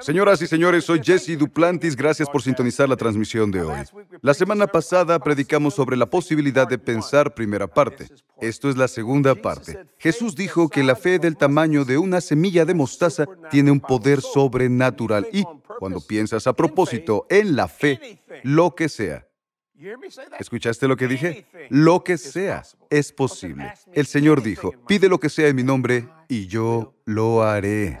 Señoras y señores, soy Jesse Duplantis. Gracias por sintonizar la transmisión de hoy. La semana pasada predicamos sobre la posibilidad de pensar primera parte. Esto es la segunda parte. Jesús dijo que la fe del tamaño de una semilla de mostaza tiene un poder sobrenatural y, cuando piensas a propósito en la fe, lo que sea, ¿Escuchaste lo que dije? Lo que sea es posible. El Señor dijo, pide lo que sea en mi nombre y yo lo haré.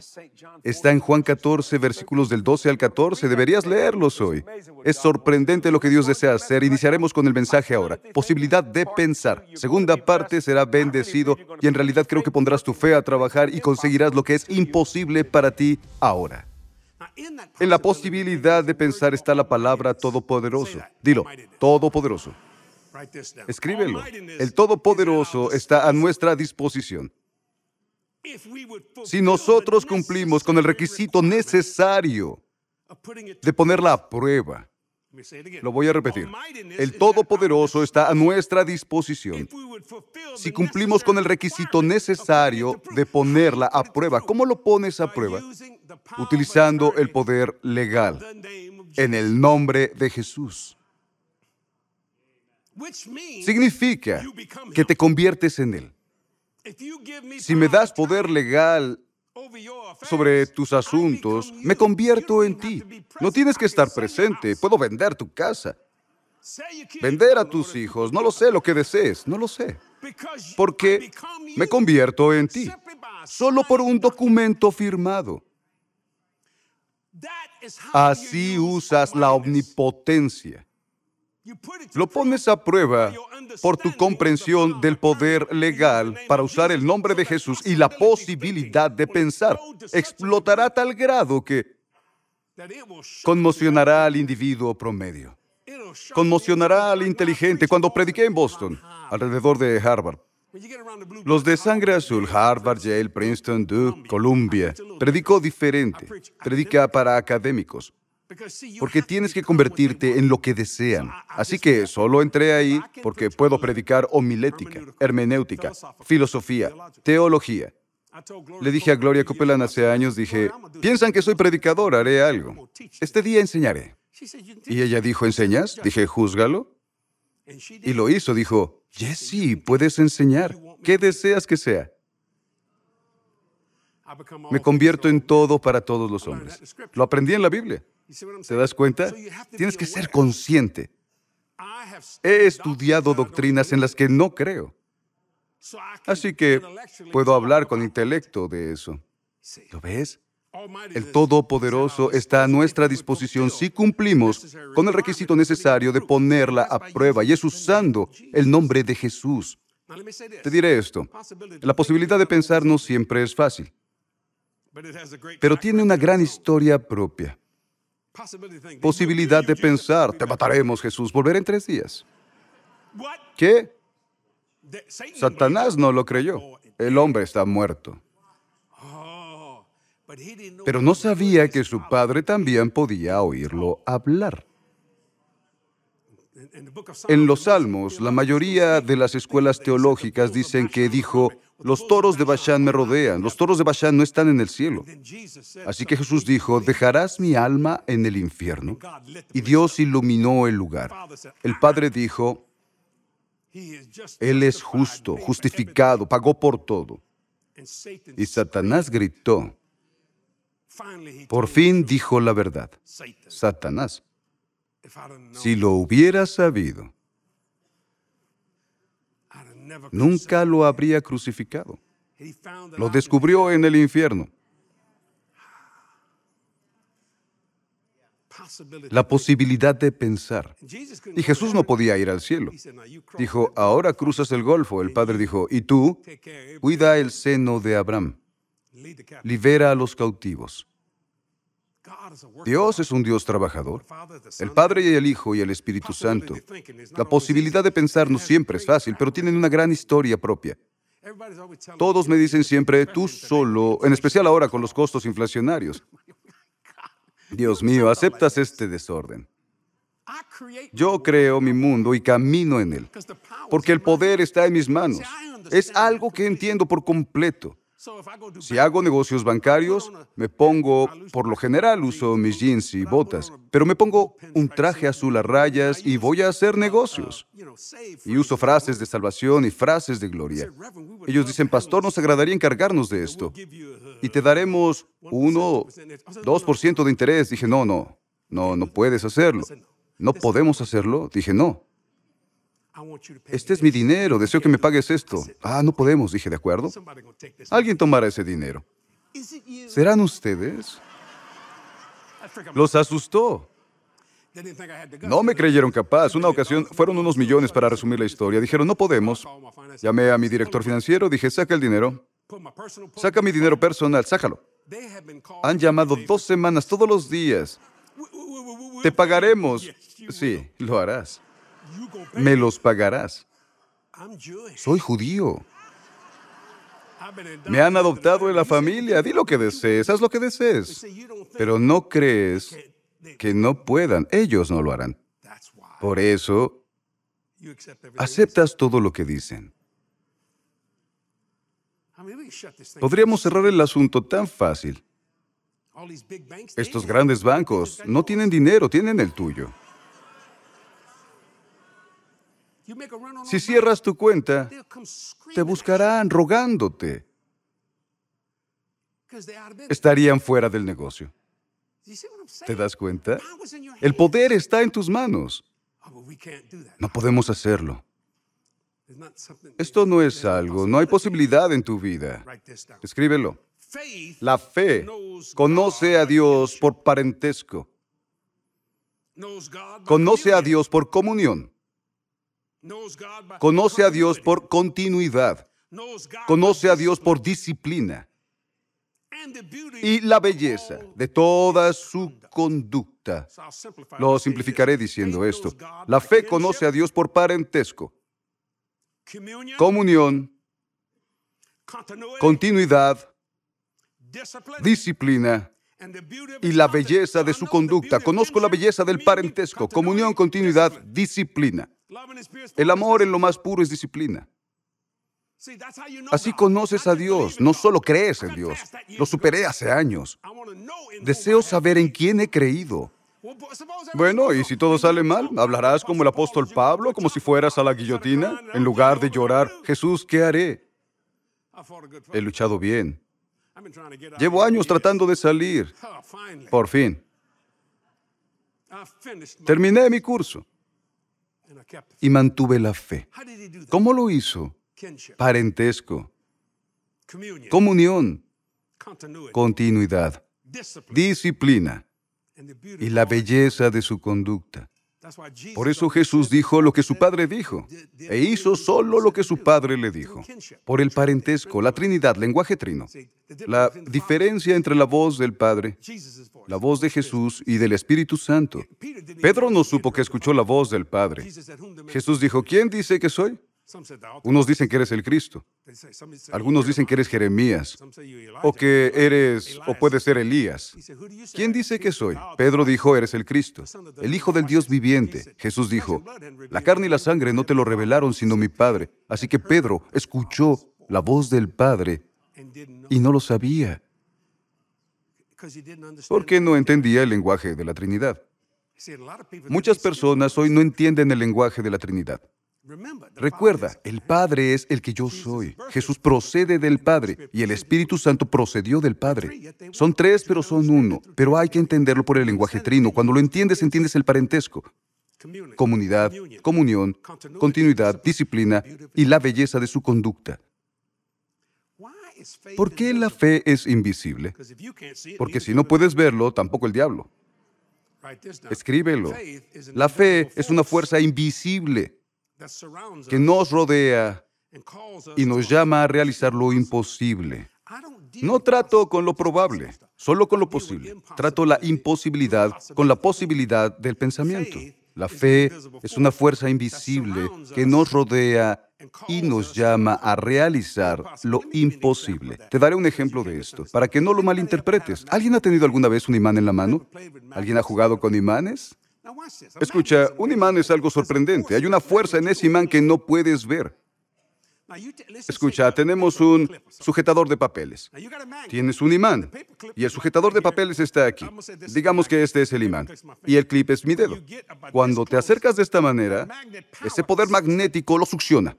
Está en Juan 14, versículos del 12 al 14. Deberías leerlos hoy. Es sorprendente lo que Dios desea hacer. Iniciaremos con el mensaje ahora. Posibilidad de pensar. Segunda parte será bendecido y en realidad creo que pondrás tu fe a trabajar y conseguirás lo que es imposible para ti ahora. En la posibilidad de pensar está la palabra todopoderoso. Dilo, todopoderoso. Escríbelo. El todopoderoso está a nuestra disposición. Si nosotros cumplimos con el requisito necesario de ponerla a prueba, lo voy a repetir. El Todopoderoso está a nuestra disposición. Si cumplimos con el requisito necesario de ponerla a prueba, ¿cómo lo pones a prueba? Utilizando el poder legal en el nombre de Jesús. Significa que te conviertes en Él. Si me das poder legal sobre tus asuntos, me convierto en ti. No tienes que estar presente, puedo vender tu casa, vender a tus hijos, no lo sé, lo que desees, no lo sé. Porque me convierto en ti, solo por un documento firmado. Así usas la omnipotencia. Lo pones a prueba por tu comprensión del poder legal para usar el nombre de Jesús y la posibilidad de pensar. Explotará a tal grado que conmocionará al individuo promedio. Conmocionará al inteligente. Cuando prediqué en Boston, alrededor de Harvard, los de sangre azul, Harvard, Yale, Princeton, Duke, Columbia, predicó diferente. Predica para académicos porque tienes que convertirte en lo que desean. Así que solo entré ahí porque puedo predicar homilética, hermenéutica, filosofía, teología. Le dije a Gloria Copeland hace años, dije, piensan que soy predicador, haré algo. Este día enseñaré. Y ella dijo, ¿enseñas? Dije, júzgalo. Y lo hizo, dijo, Jesse, puedes enseñar. ¿Qué deseas que sea? Me convierto en todo para todos los hombres. Lo aprendí en la Biblia. ¿Te das cuenta? Tienes que ser consciente. He estudiado doctrinas en las que no creo. Así que puedo hablar con intelecto de eso. ¿Lo ves? El Todopoderoso está a nuestra disposición si cumplimos con el requisito necesario de ponerla a prueba y es usando el nombre de Jesús. Te diré esto, la posibilidad de pensar no siempre es fácil, pero tiene una gran historia propia posibilidad de pensar, te mataremos Jesús, volver en tres días. ¿Qué? Satanás no lo creyó. El hombre está muerto. Pero no sabía que su padre también podía oírlo hablar. En los Salmos, la mayoría de las escuelas teológicas dicen que dijo, los toros de Bashán me rodean, los toros de Bashán no están en el cielo. Así que Jesús dijo, dejarás mi alma en el infierno. Y Dios iluminó el lugar. El Padre dijo, Él es justo, justificado, pagó por todo. Y Satanás gritó, por fin dijo la verdad. Satanás, si lo hubiera sabido, nunca lo habría crucificado. Lo descubrió en el infierno. La posibilidad de pensar. Y Jesús no podía ir al cielo. Dijo, ahora cruzas el Golfo. El Padre dijo, ¿y tú? Cuida el seno de Abraham. Libera a los cautivos. Dios es un Dios trabajador. El Padre y el Hijo y el Espíritu Santo. La posibilidad de pensar no siempre es fácil, pero tienen una gran historia propia. Todos me dicen siempre, tú solo, en especial ahora con los costos inflacionarios. Dios mío, ¿aceptas este desorden? Yo creo mi mundo y camino en él, porque el poder está en mis manos. Es algo que entiendo por completo. Si hago negocios bancarios, me pongo, por lo general uso mis jeans y botas, pero me pongo un traje azul a rayas y voy a hacer negocios. Y uso frases de salvación y frases de gloria. Ellos dicen, pastor, nos agradaría encargarnos de esto. Y te daremos uno, dos por ciento de interés. Dije, no, no, no, no puedes hacerlo. No podemos hacerlo. Dije, no. Este es mi dinero, deseo que me pagues esto. Ah, no podemos, dije, ¿de acuerdo? Alguien tomará ese dinero. ¿Serán ustedes? Los asustó. No me creyeron capaz. Una ocasión fueron unos millones para resumir la historia. Dijeron, no podemos. Llamé a mi director financiero, dije, saca el dinero. Saca mi dinero personal, sácalo. Han llamado dos semanas todos los días. Te pagaremos. Sí, lo harás me los pagarás. Soy judío. Me han adoptado en la familia. Di lo que desees, haz lo que desees. Pero no crees que no puedan. Ellos no lo harán. Por eso, aceptas todo lo que dicen. Podríamos cerrar el asunto tan fácil. Estos grandes bancos no tienen dinero, tienen el tuyo. Si cierras tu cuenta, te buscarán rogándote. Estarían fuera del negocio. ¿Te das cuenta? El poder está en tus manos. No podemos hacerlo. Esto no es algo, no hay posibilidad en tu vida. Escríbelo. La fe conoce a Dios por parentesco. Conoce a Dios por comunión. Conoce a Dios por continuidad. Conoce a Dios por disciplina. Y la belleza de toda su conducta. Lo simplificaré diciendo esto. La fe conoce a Dios por parentesco. Comunión, continuidad, disciplina y la belleza de su conducta. Conozco la belleza del parentesco, comunión, continuidad, disciplina. El amor en lo más puro es disciplina. Así conoces a Dios, no solo crees en Dios. Lo superé hace años. Deseo saber en quién he creído. Bueno, y si todo sale mal, hablarás como el apóstol Pablo, como si fueras a la guillotina, en lugar de llorar, Jesús, ¿qué haré? He luchado bien. Llevo años tratando de salir. Por fin. Terminé mi curso y mantuve la fe. ¿Cómo lo hizo? Parentesco, comunión, continuidad, disciplina. Y la belleza de su conducta. Por eso Jesús dijo lo que su Padre dijo e hizo solo lo que su Padre le dijo. Por el parentesco, la Trinidad, lenguaje trino. La diferencia entre la voz del Padre, la voz de Jesús y del Espíritu Santo. Pedro no supo que escuchó la voz del Padre. Jesús dijo, ¿quién dice que soy? Unos dicen que eres el Cristo. Algunos dicen que eres Jeremías. O que eres, o puede ser Elías. ¿Quién dice que soy? Pedro dijo, eres el Cristo, el Hijo del Dios viviente. Jesús dijo, la carne y la sangre no te lo revelaron sino mi Padre. Así que Pedro escuchó la voz del Padre y no lo sabía. Porque no entendía el lenguaje de la Trinidad. Muchas personas hoy no entienden el lenguaje de la Trinidad. Recuerda, el Padre es el que yo soy. Jesús procede del Padre y el Espíritu Santo procedió del Padre. Son tres, pero son uno. Pero hay que entenderlo por el lenguaje trino. Cuando lo entiendes, entiendes el parentesco. Comunidad, comunión, continuidad, disciplina y la belleza de su conducta. ¿Por qué la fe es invisible? Porque si no puedes verlo, tampoco el diablo. Escríbelo. La fe es una fuerza invisible que nos rodea y nos llama a realizar lo imposible. No trato con lo probable, solo con lo posible. Trato la imposibilidad con la posibilidad del pensamiento. La fe es una fuerza invisible que nos rodea y nos llama a realizar lo imposible. Te daré un ejemplo de esto, para que no lo malinterpretes. ¿Alguien ha tenido alguna vez un imán en la mano? ¿Alguien ha jugado con imanes? Escucha, un imán es algo sorprendente. Hay una fuerza en ese imán que no puedes ver. Escucha, tenemos un sujetador de papeles. Tienes un imán y el sujetador de papeles está aquí. Digamos que este es el imán y el clip es mi dedo. Cuando te acercas de esta manera, ese poder magnético lo succiona.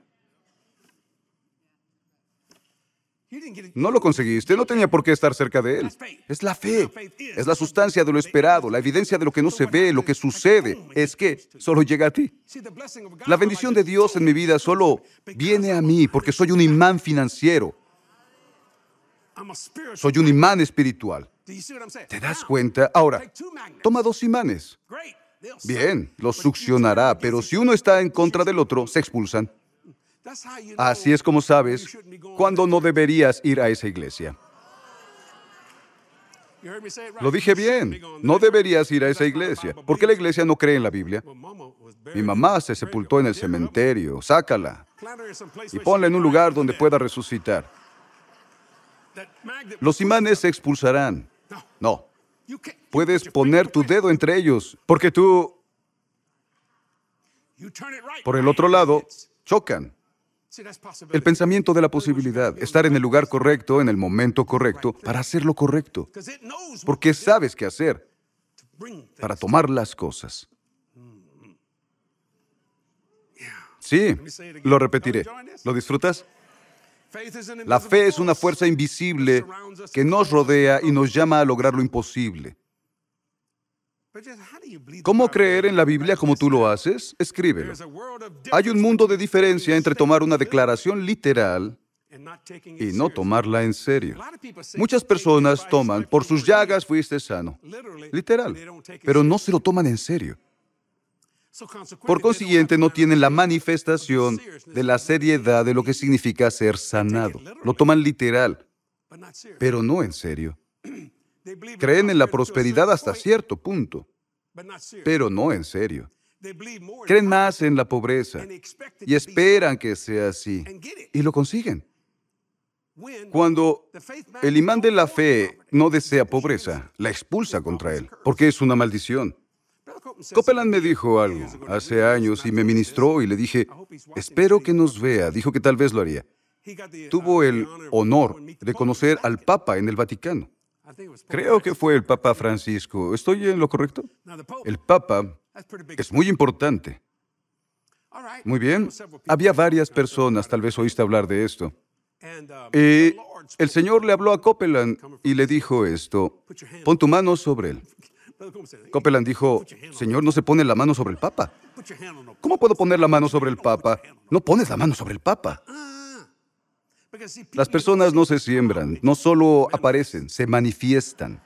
No lo conseguiste, no tenía por qué estar cerca de él. Es la fe, es la sustancia de lo esperado, la evidencia de lo que no se ve, lo que sucede. Es que solo llega a ti. La bendición de Dios en mi vida solo viene a mí porque soy un imán financiero. Soy un imán espiritual. ¿Te das cuenta? Ahora, toma dos imanes. Bien, los succionará, pero si uno está en contra del otro, se expulsan. Así es como sabes cuándo no deberías ir a esa iglesia. Lo dije bien, no deberías ir a esa iglesia. ¿Por qué la iglesia no cree en la Biblia? Mi mamá se sepultó en el cementerio, sácala y ponla en un lugar donde pueda resucitar. Los imanes se expulsarán. No, puedes poner tu dedo entre ellos, porque tú, por el otro lado, chocan. El pensamiento de la posibilidad, estar en el lugar correcto, en el momento correcto, para hacer lo correcto. Porque sabes qué hacer para tomar las cosas. Sí, lo repetiré. ¿Lo disfrutas? La fe es una fuerza invisible que nos rodea y nos llama a lograr lo imposible. ¿Cómo creer en la Biblia como tú lo haces? Escríbelo. Hay un mundo de diferencia entre tomar una declaración literal y no tomarla en serio. Muchas personas toman, por sus llagas fuiste sano, literal, pero no se lo toman en serio. Por consiguiente, no tienen la manifestación de la seriedad de lo que significa ser sanado. Lo toman literal, pero no en serio. Creen en la prosperidad hasta cierto punto, pero no en serio. Creen más en la pobreza y esperan que sea así y lo consiguen. Cuando el imán de la fe no desea pobreza, la expulsa contra él, porque es una maldición. Copeland me dijo algo hace años y me ministró y le dije, espero que nos vea. Dijo que tal vez lo haría. Tuvo el honor de conocer al Papa en el Vaticano. Creo que fue el Papa Francisco. ¿Estoy en lo correcto? El Papa es muy importante. Muy bien. Había varias personas, tal vez oíste hablar de esto. Y el Señor le habló a Copeland y le dijo esto, pon tu mano sobre él. Copeland dijo, Señor, no se pone la mano sobre el Papa. ¿Cómo puedo poner la mano sobre el Papa? No pones la mano sobre el Papa. Las personas no se siembran, no solo aparecen, se manifiestan.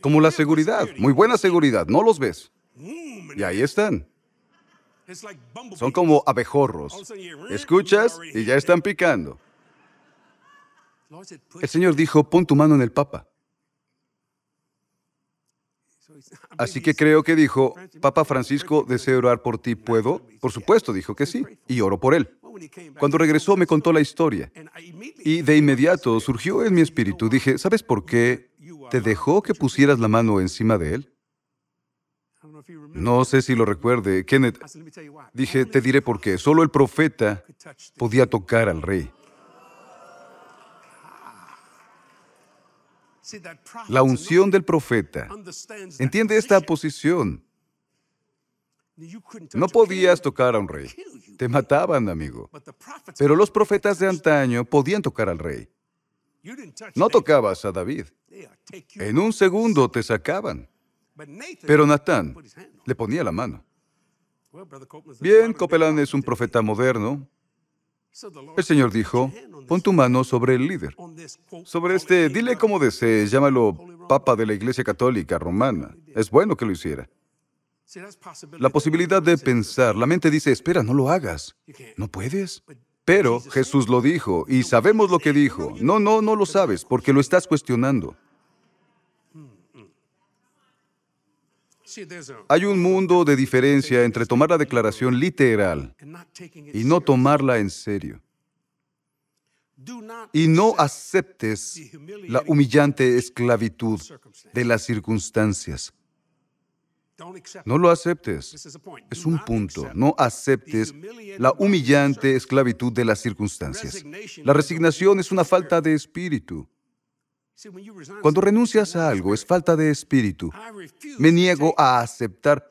Como la seguridad, muy buena seguridad, no los ves. Y ahí están. Son como abejorros. Escuchas y ya están picando. El Señor dijo, pon tu mano en el Papa. Así que creo que dijo, Papa Francisco, deseo orar por ti, ¿puedo? Por supuesto, dijo que sí, y oro por él. Cuando regresó me contó la historia y de inmediato surgió en mi espíritu. Dije, ¿sabes por qué te dejó que pusieras la mano encima de él? No sé si lo recuerde. Kenneth, dije, te diré por qué. Solo el profeta podía tocar al rey. La unción del profeta. Entiende esta posición. No podías tocar a un rey. Te mataban, amigo. Pero los profetas de antaño podían tocar al rey. No tocabas a David. En un segundo te sacaban. Pero Natán le ponía la mano. Bien, Copeland es un profeta moderno. El Señor dijo, pon tu mano sobre el líder. Sobre este, dile como desees, llámalo Papa de la Iglesia Católica Romana. Es bueno que lo hiciera. La posibilidad de pensar, la mente dice, espera, no lo hagas. No puedes. Pero Jesús lo dijo y sabemos lo que dijo. No, no, no lo sabes porque lo estás cuestionando. Hay un mundo de diferencia entre tomar la declaración literal y no tomarla en serio. Y no aceptes la humillante esclavitud de las circunstancias. No lo aceptes. Es un punto. No aceptes la humillante esclavitud de las circunstancias. La resignación es una falta de espíritu. Cuando renuncias a algo es falta de espíritu. Me niego a aceptar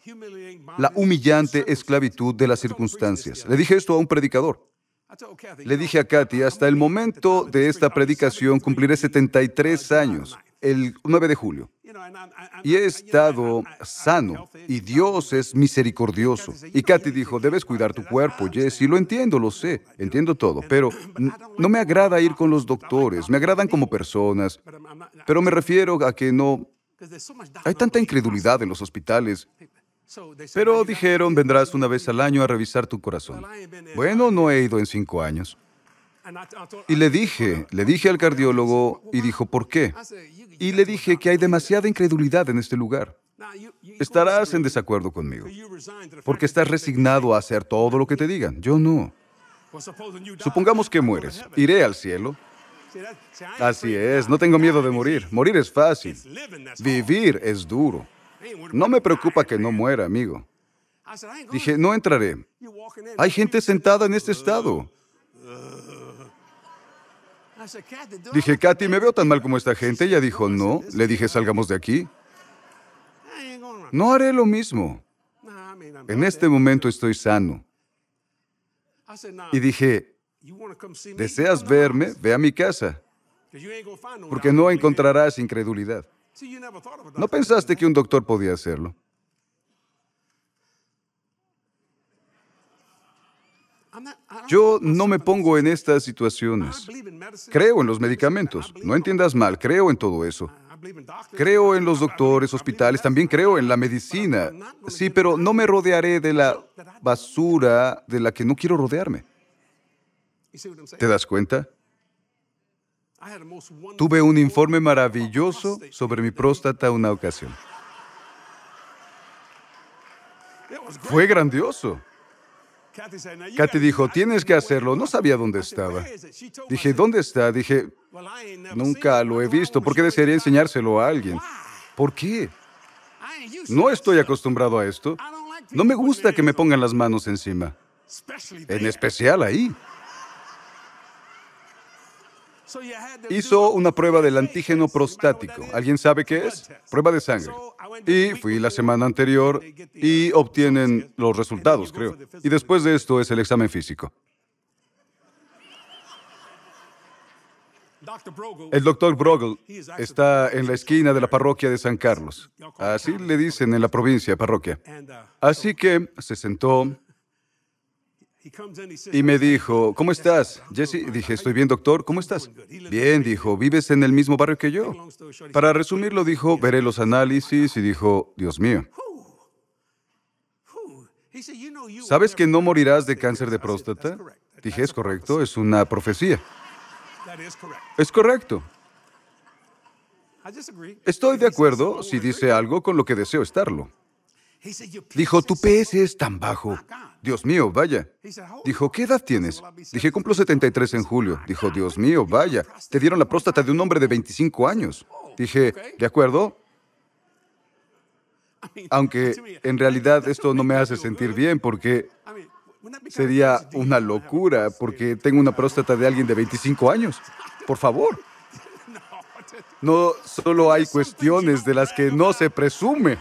la humillante esclavitud de las circunstancias. Le dije esto a un predicador. Le dije a Katy, hasta el momento de esta predicación cumpliré 73 años, el 9 de julio. Y he estado sano y Dios es misericordioso. Y Katy dijo, debes cuidar tu cuerpo, Jesse. Lo entiendo, lo sé, entiendo todo, pero no me agrada ir con los doctores, me agradan como personas, pero me refiero a que no... Hay tanta incredulidad en los hospitales. Pero dijeron, vendrás una vez al año a revisar tu corazón. Bueno, no he ido en cinco años. Y le dije, le dije al cardiólogo y dijo, ¿por qué? Y le dije que hay demasiada incredulidad en este lugar. Estarás en desacuerdo conmigo, porque estás resignado a hacer todo lo que te digan. Yo no. Supongamos que mueres. ¿Iré al cielo? Así es, no tengo miedo de morir. Morir es fácil. Vivir es duro. No me preocupa que no muera, amigo. Dije, no entraré. Hay gente sentada en este estado. Dije, Katy, me veo tan mal como esta gente. Ella dijo, no. Le dije, salgamos de aquí. No haré lo mismo. En este momento estoy sano. Y dije, ¿deseas verme? Ve a mi casa. Porque no encontrarás incredulidad. No pensaste que un doctor podía hacerlo. Yo no me pongo en estas situaciones. Creo en los medicamentos. No entiendas mal, creo en todo eso. Creo en los doctores, hospitales, también creo en la medicina. Sí, pero no me rodearé de la basura de la que no quiero rodearme. ¿Te das cuenta? Tuve un informe maravilloso sobre mi próstata una ocasión. Fue grandioso. Katy dijo, tienes que hacerlo. No sabía dónde estaba. Dije, ¿dónde está? Dije, nunca lo he visto. ¿Por qué desearía enseñárselo a alguien? ¿Por qué? No estoy acostumbrado a esto. No me gusta que me pongan las manos encima. En especial ahí. Hizo una prueba del antígeno prostático. ¿Alguien sabe qué es? Prueba de sangre. Y fui la semana anterior y obtienen los resultados, creo. Y después de esto es el examen físico. El doctor Brogel está en la esquina de la parroquia de San Carlos. Así le dicen en la provincia, parroquia. Así que se sentó y me dijo, ¿cómo estás? Jesse, dije, estoy bien, doctor, ¿cómo estás? Bien, dijo, ¿vives en el mismo barrio que yo? Para resumirlo, dijo, veré los análisis y dijo, Dios mío. ¿Sabes que no morirás de cáncer de próstata? Dije, es correcto, es una profecía. Es correcto. Estoy de acuerdo si dice algo con lo que deseo estarlo. Dijo, tu PS es tan bajo. Dios mío, vaya. Dijo, ¿qué edad tienes? Dije, cumplo 73 en julio. Dijo, Dios mío, vaya. Te dieron la próstata de un hombre de 25 años. Dije, ¿de acuerdo? Aunque en realidad esto no me hace sentir bien porque sería una locura porque tengo una próstata de alguien de 25 años. Por favor. No solo hay cuestiones de las que no se presume.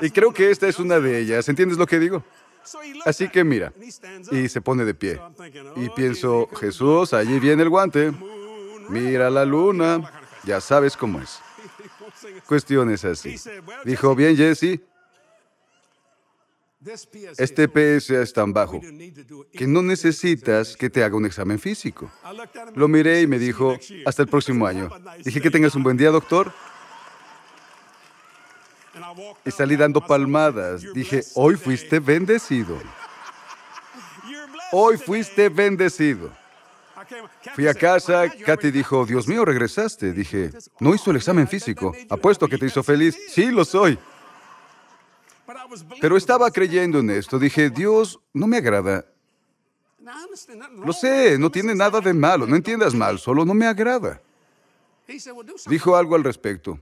Y creo que esta es una de ellas. ¿Entiendes lo que digo? Así que mira, y se pone de pie. Y pienso, Jesús, allí viene el guante. Mira la luna. Ya sabes cómo es. Cuestiones así. Dijo, bien, Jesse, este PS es tan bajo que no necesitas que te haga un examen físico. Lo miré y me dijo, hasta el próximo año. Dije que tengas un buen día, doctor. Y salí dando palmadas. Dije, hoy fuiste bendecido. Hoy fuiste bendecido. Fui a casa, Katy dijo, Dios mío, regresaste. Dije, no hizo el examen físico. Apuesto que te hizo feliz. Sí, lo soy. Pero estaba creyendo en esto. Dije, Dios, no me agrada. Lo sé, no tiene nada de malo. No entiendas mal, solo no me agrada. Dijo algo al respecto.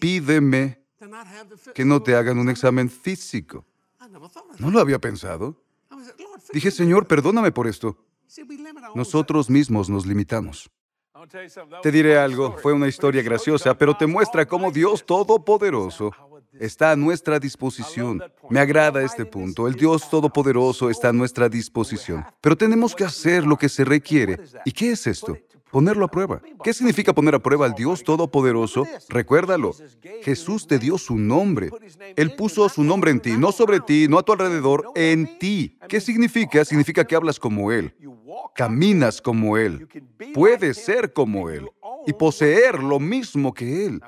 Pídeme Que no te hagan un examen físico. No lo había pensado. Dije, Señor, perdóname por esto. Nosotros mismos nos limitamos. Te diré algo, fue una historia graciosa, pero te muestra cómo Dios Todopoderoso está a nuestra disposición. Me agrada este punto. El Dios Todopoderoso está a nuestra disposición. Pero tenemos que hacer lo que se requiere. ¿Y qué es esto? Ponerlo a prueba. ¿Qué significa poner a prueba al Dios Todopoderoso? Recuérdalo. Jesús te dio su nombre. Él puso su nombre en ti, no sobre ti, no a tu alrededor, en ti. ¿Qué significa? Significa que hablas como Él. Caminas como Él. Puedes ser como Él y poseer lo mismo que Él.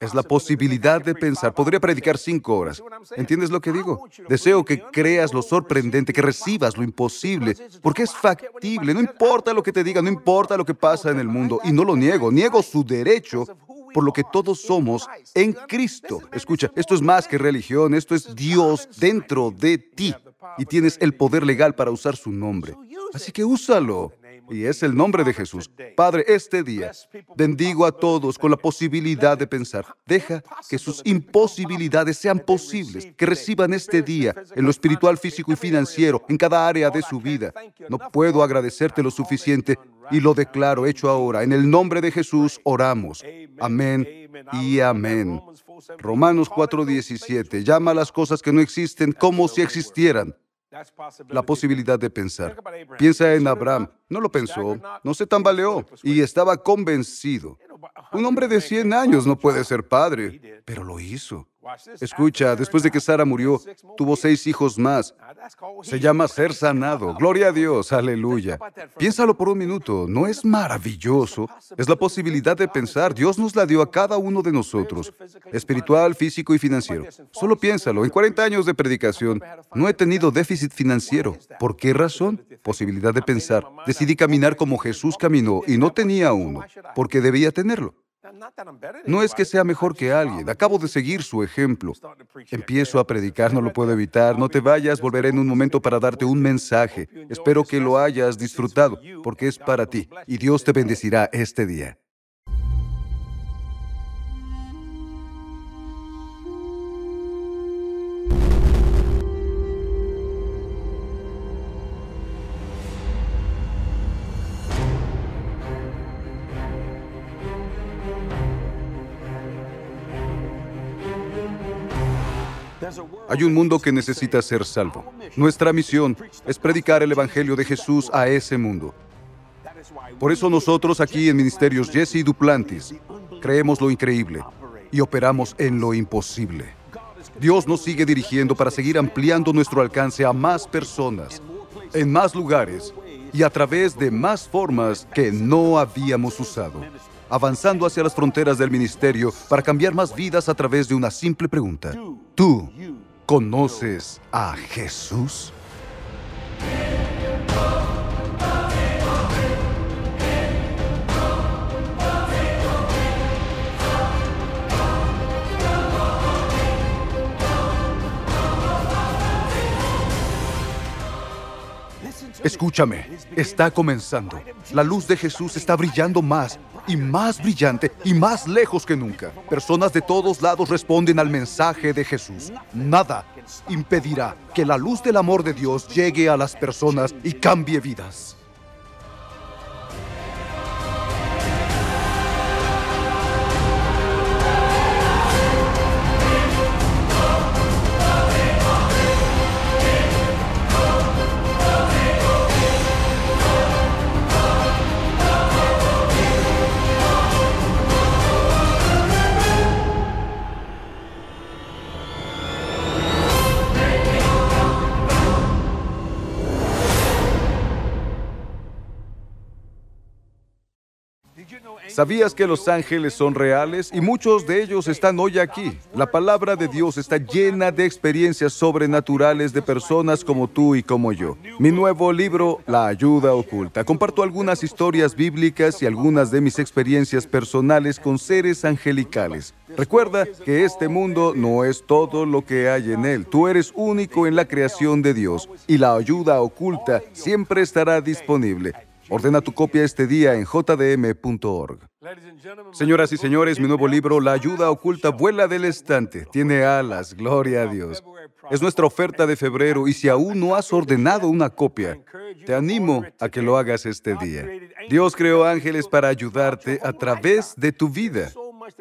Es la posibilidad de pensar. Podría predicar cinco horas. ¿Entiendes lo que digo? Deseo que creas lo sorprendente, que recibas lo imposible, porque es factible. No importa lo que te diga, no importa lo que pasa en el mundo. Y no lo niego, niego su derecho por lo que todos somos en Cristo. Escucha, esto es más que religión, esto es Dios dentro de ti. Y tienes el poder legal para usar su nombre. Así que úsalo. Y es el nombre de Jesús. Padre, este día bendigo a todos con la posibilidad de pensar. Deja que sus imposibilidades sean posibles, que reciban este día en lo espiritual, físico y financiero, en cada área de su vida. No puedo agradecerte lo suficiente y lo declaro hecho ahora. En el nombre de Jesús oramos. Amén y amén. Romanos 4:17 llama a las cosas que no existen como si existieran la posibilidad de pensar. Piensa en Abraham. No lo pensó, no se tambaleó. Y estaba convencido. Un hombre de 100 años no puede ser padre, pero lo hizo. Escucha, después de que Sara murió, tuvo seis hijos más. Se llama ser sanado. Gloria a Dios, aleluya. Piénsalo por un minuto, ¿no es maravilloso? Es la posibilidad de pensar, Dios nos la dio a cada uno de nosotros, espiritual, físico y financiero. Solo piénsalo, en 40 años de predicación no he tenido déficit financiero. ¿Por qué razón? Posibilidad de pensar. Decidí caminar como Jesús caminó y no tenía uno, porque debía tenerlo. No es que sea mejor que alguien, acabo de seguir su ejemplo. Empiezo a predicar, no lo puedo evitar. No te vayas, volveré en un momento para darte un mensaje. Espero que lo hayas disfrutado, porque es para ti, y Dios te bendecirá este día. Hay un mundo que necesita ser salvo. Nuestra misión es predicar el Evangelio de Jesús a ese mundo. Por eso nosotros aquí en Ministerios Jesse Duplantis creemos lo increíble y operamos en lo imposible. Dios nos sigue dirigiendo para seguir ampliando nuestro alcance a más personas, en más lugares y a través de más formas que no habíamos usado, avanzando hacia las fronteras del ministerio para cambiar más vidas a través de una simple pregunta. ¿Tú conoces a Jesús? Escúchame, está comenzando. La luz de Jesús está brillando más y más brillante y más lejos que nunca. Personas de todos lados responden al mensaje de Jesús. Nada impedirá que la luz del amor de Dios llegue a las personas y cambie vidas. ¿Sabías que los ángeles son reales? Y muchos de ellos están hoy aquí. La palabra de Dios está llena de experiencias sobrenaturales de personas como tú y como yo. Mi nuevo libro, La ayuda oculta, comparto algunas historias bíblicas y algunas de mis experiencias personales con seres angelicales. Recuerda que este mundo no es todo lo que hay en él. Tú eres único en la creación de Dios y la ayuda oculta siempre estará disponible. Ordena tu copia este día en jdm.org. Señoras y señores, mi nuevo libro, La ayuda oculta, vuela del estante. Tiene alas, gloria a Dios. Es nuestra oferta de febrero y si aún no has ordenado una copia, te animo a que lo hagas este día. Dios creó ángeles para ayudarte a través de tu vida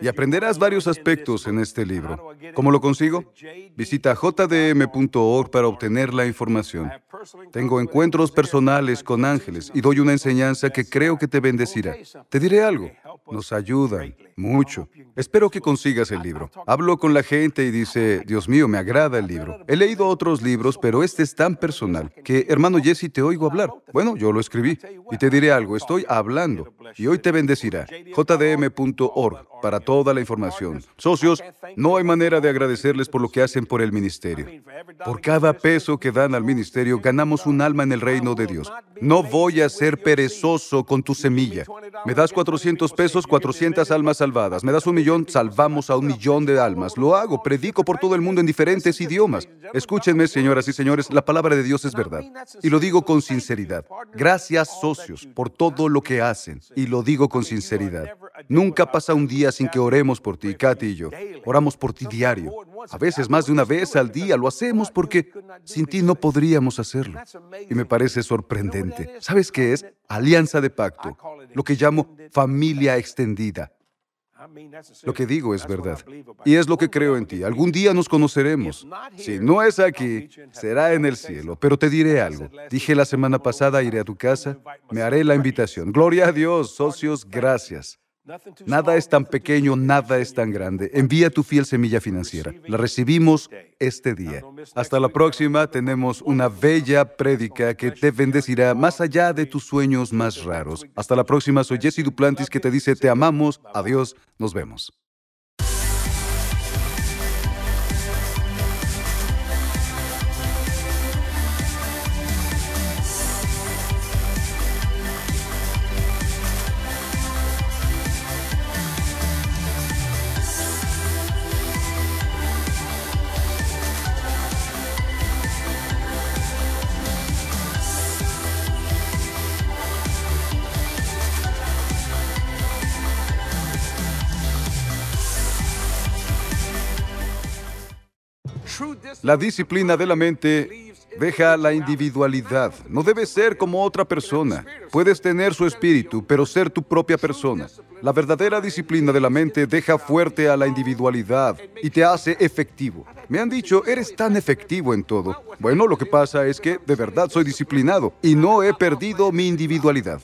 y aprenderás varios aspectos en este libro. ¿Cómo lo consigo? Visita jdm.org para obtener la información. Tengo encuentros personales con ángeles y doy una enseñanza que creo que te bendecirá. Te diré algo. Nos ayudan mucho. Espero que consigas el libro. Hablo con la gente y dice, Dios mío, me agrada el libro. He leído otros libros, pero este es tan personal que, hermano Jesse, te oigo hablar. Bueno, yo lo escribí. Y te diré algo, estoy hablando. Y hoy te bendecirá. jdm.org para toda la información. Socios, no hay manera de agradecerles por lo que hacen por el ministerio. Por cada peso que dan al ministerio, ganamos un alma en el reino de Dios. No voy a ser perezoso con tu semilla. Me das 400 pesos, 400 almas salvadas. Me das un millón, salvamos a un millón de almas. Lo hago, predico por todo el mundo en diferentes idiomas. Escúchenme, señoras y señores, la palabra de Dios es verdad. Y lo digo con sinceridad. Gracias, socios, por todo lo que hacen. Y lo digo con sinceridad. Nunca pasa un sin que oremos por ti, Katy y yo. Oramos por ti diario. A veces más de una vez al día lo hacemos porque sin ti no podríamos hacerlo. Y me parece sorprendente. ¿Sabes qué es? Alianza de pacto. Lo que llamo familia extendida. Lo que digo es verdad. Y es lo que creo en ti. Algún día nos conoceremos. Si no es aquí, será en el cielo. Pero te diré algo. Dije la semana pasada, iré a tu casa, me haré la invitación. Gloria a Dios, socios, gracias. Nada es tan pequeño, nada es tan grande. Envía tu fiel semilla financiera. La recibimos este día. Hasta la próxima. Tenemos una bella prédica que te bendecirá más allá de tus sueños más raros. Hasta la próxima. Soy Jesse Duplantis que te dice te amamos. Adiós. Nos vemos. La disciplina de la mente deja la individualidad. No debes ser como otra persona. Puedes tener su espíritu, pero ser tu propia persona. La verdadera disciplina de la mente deja fuerte a la individualidad y te hace efectivo. Me han dicho, eres tan efectivo en todo. Bueno, lo que pasa es que de verdad soy disciplinado y no he perdido mi individualidad.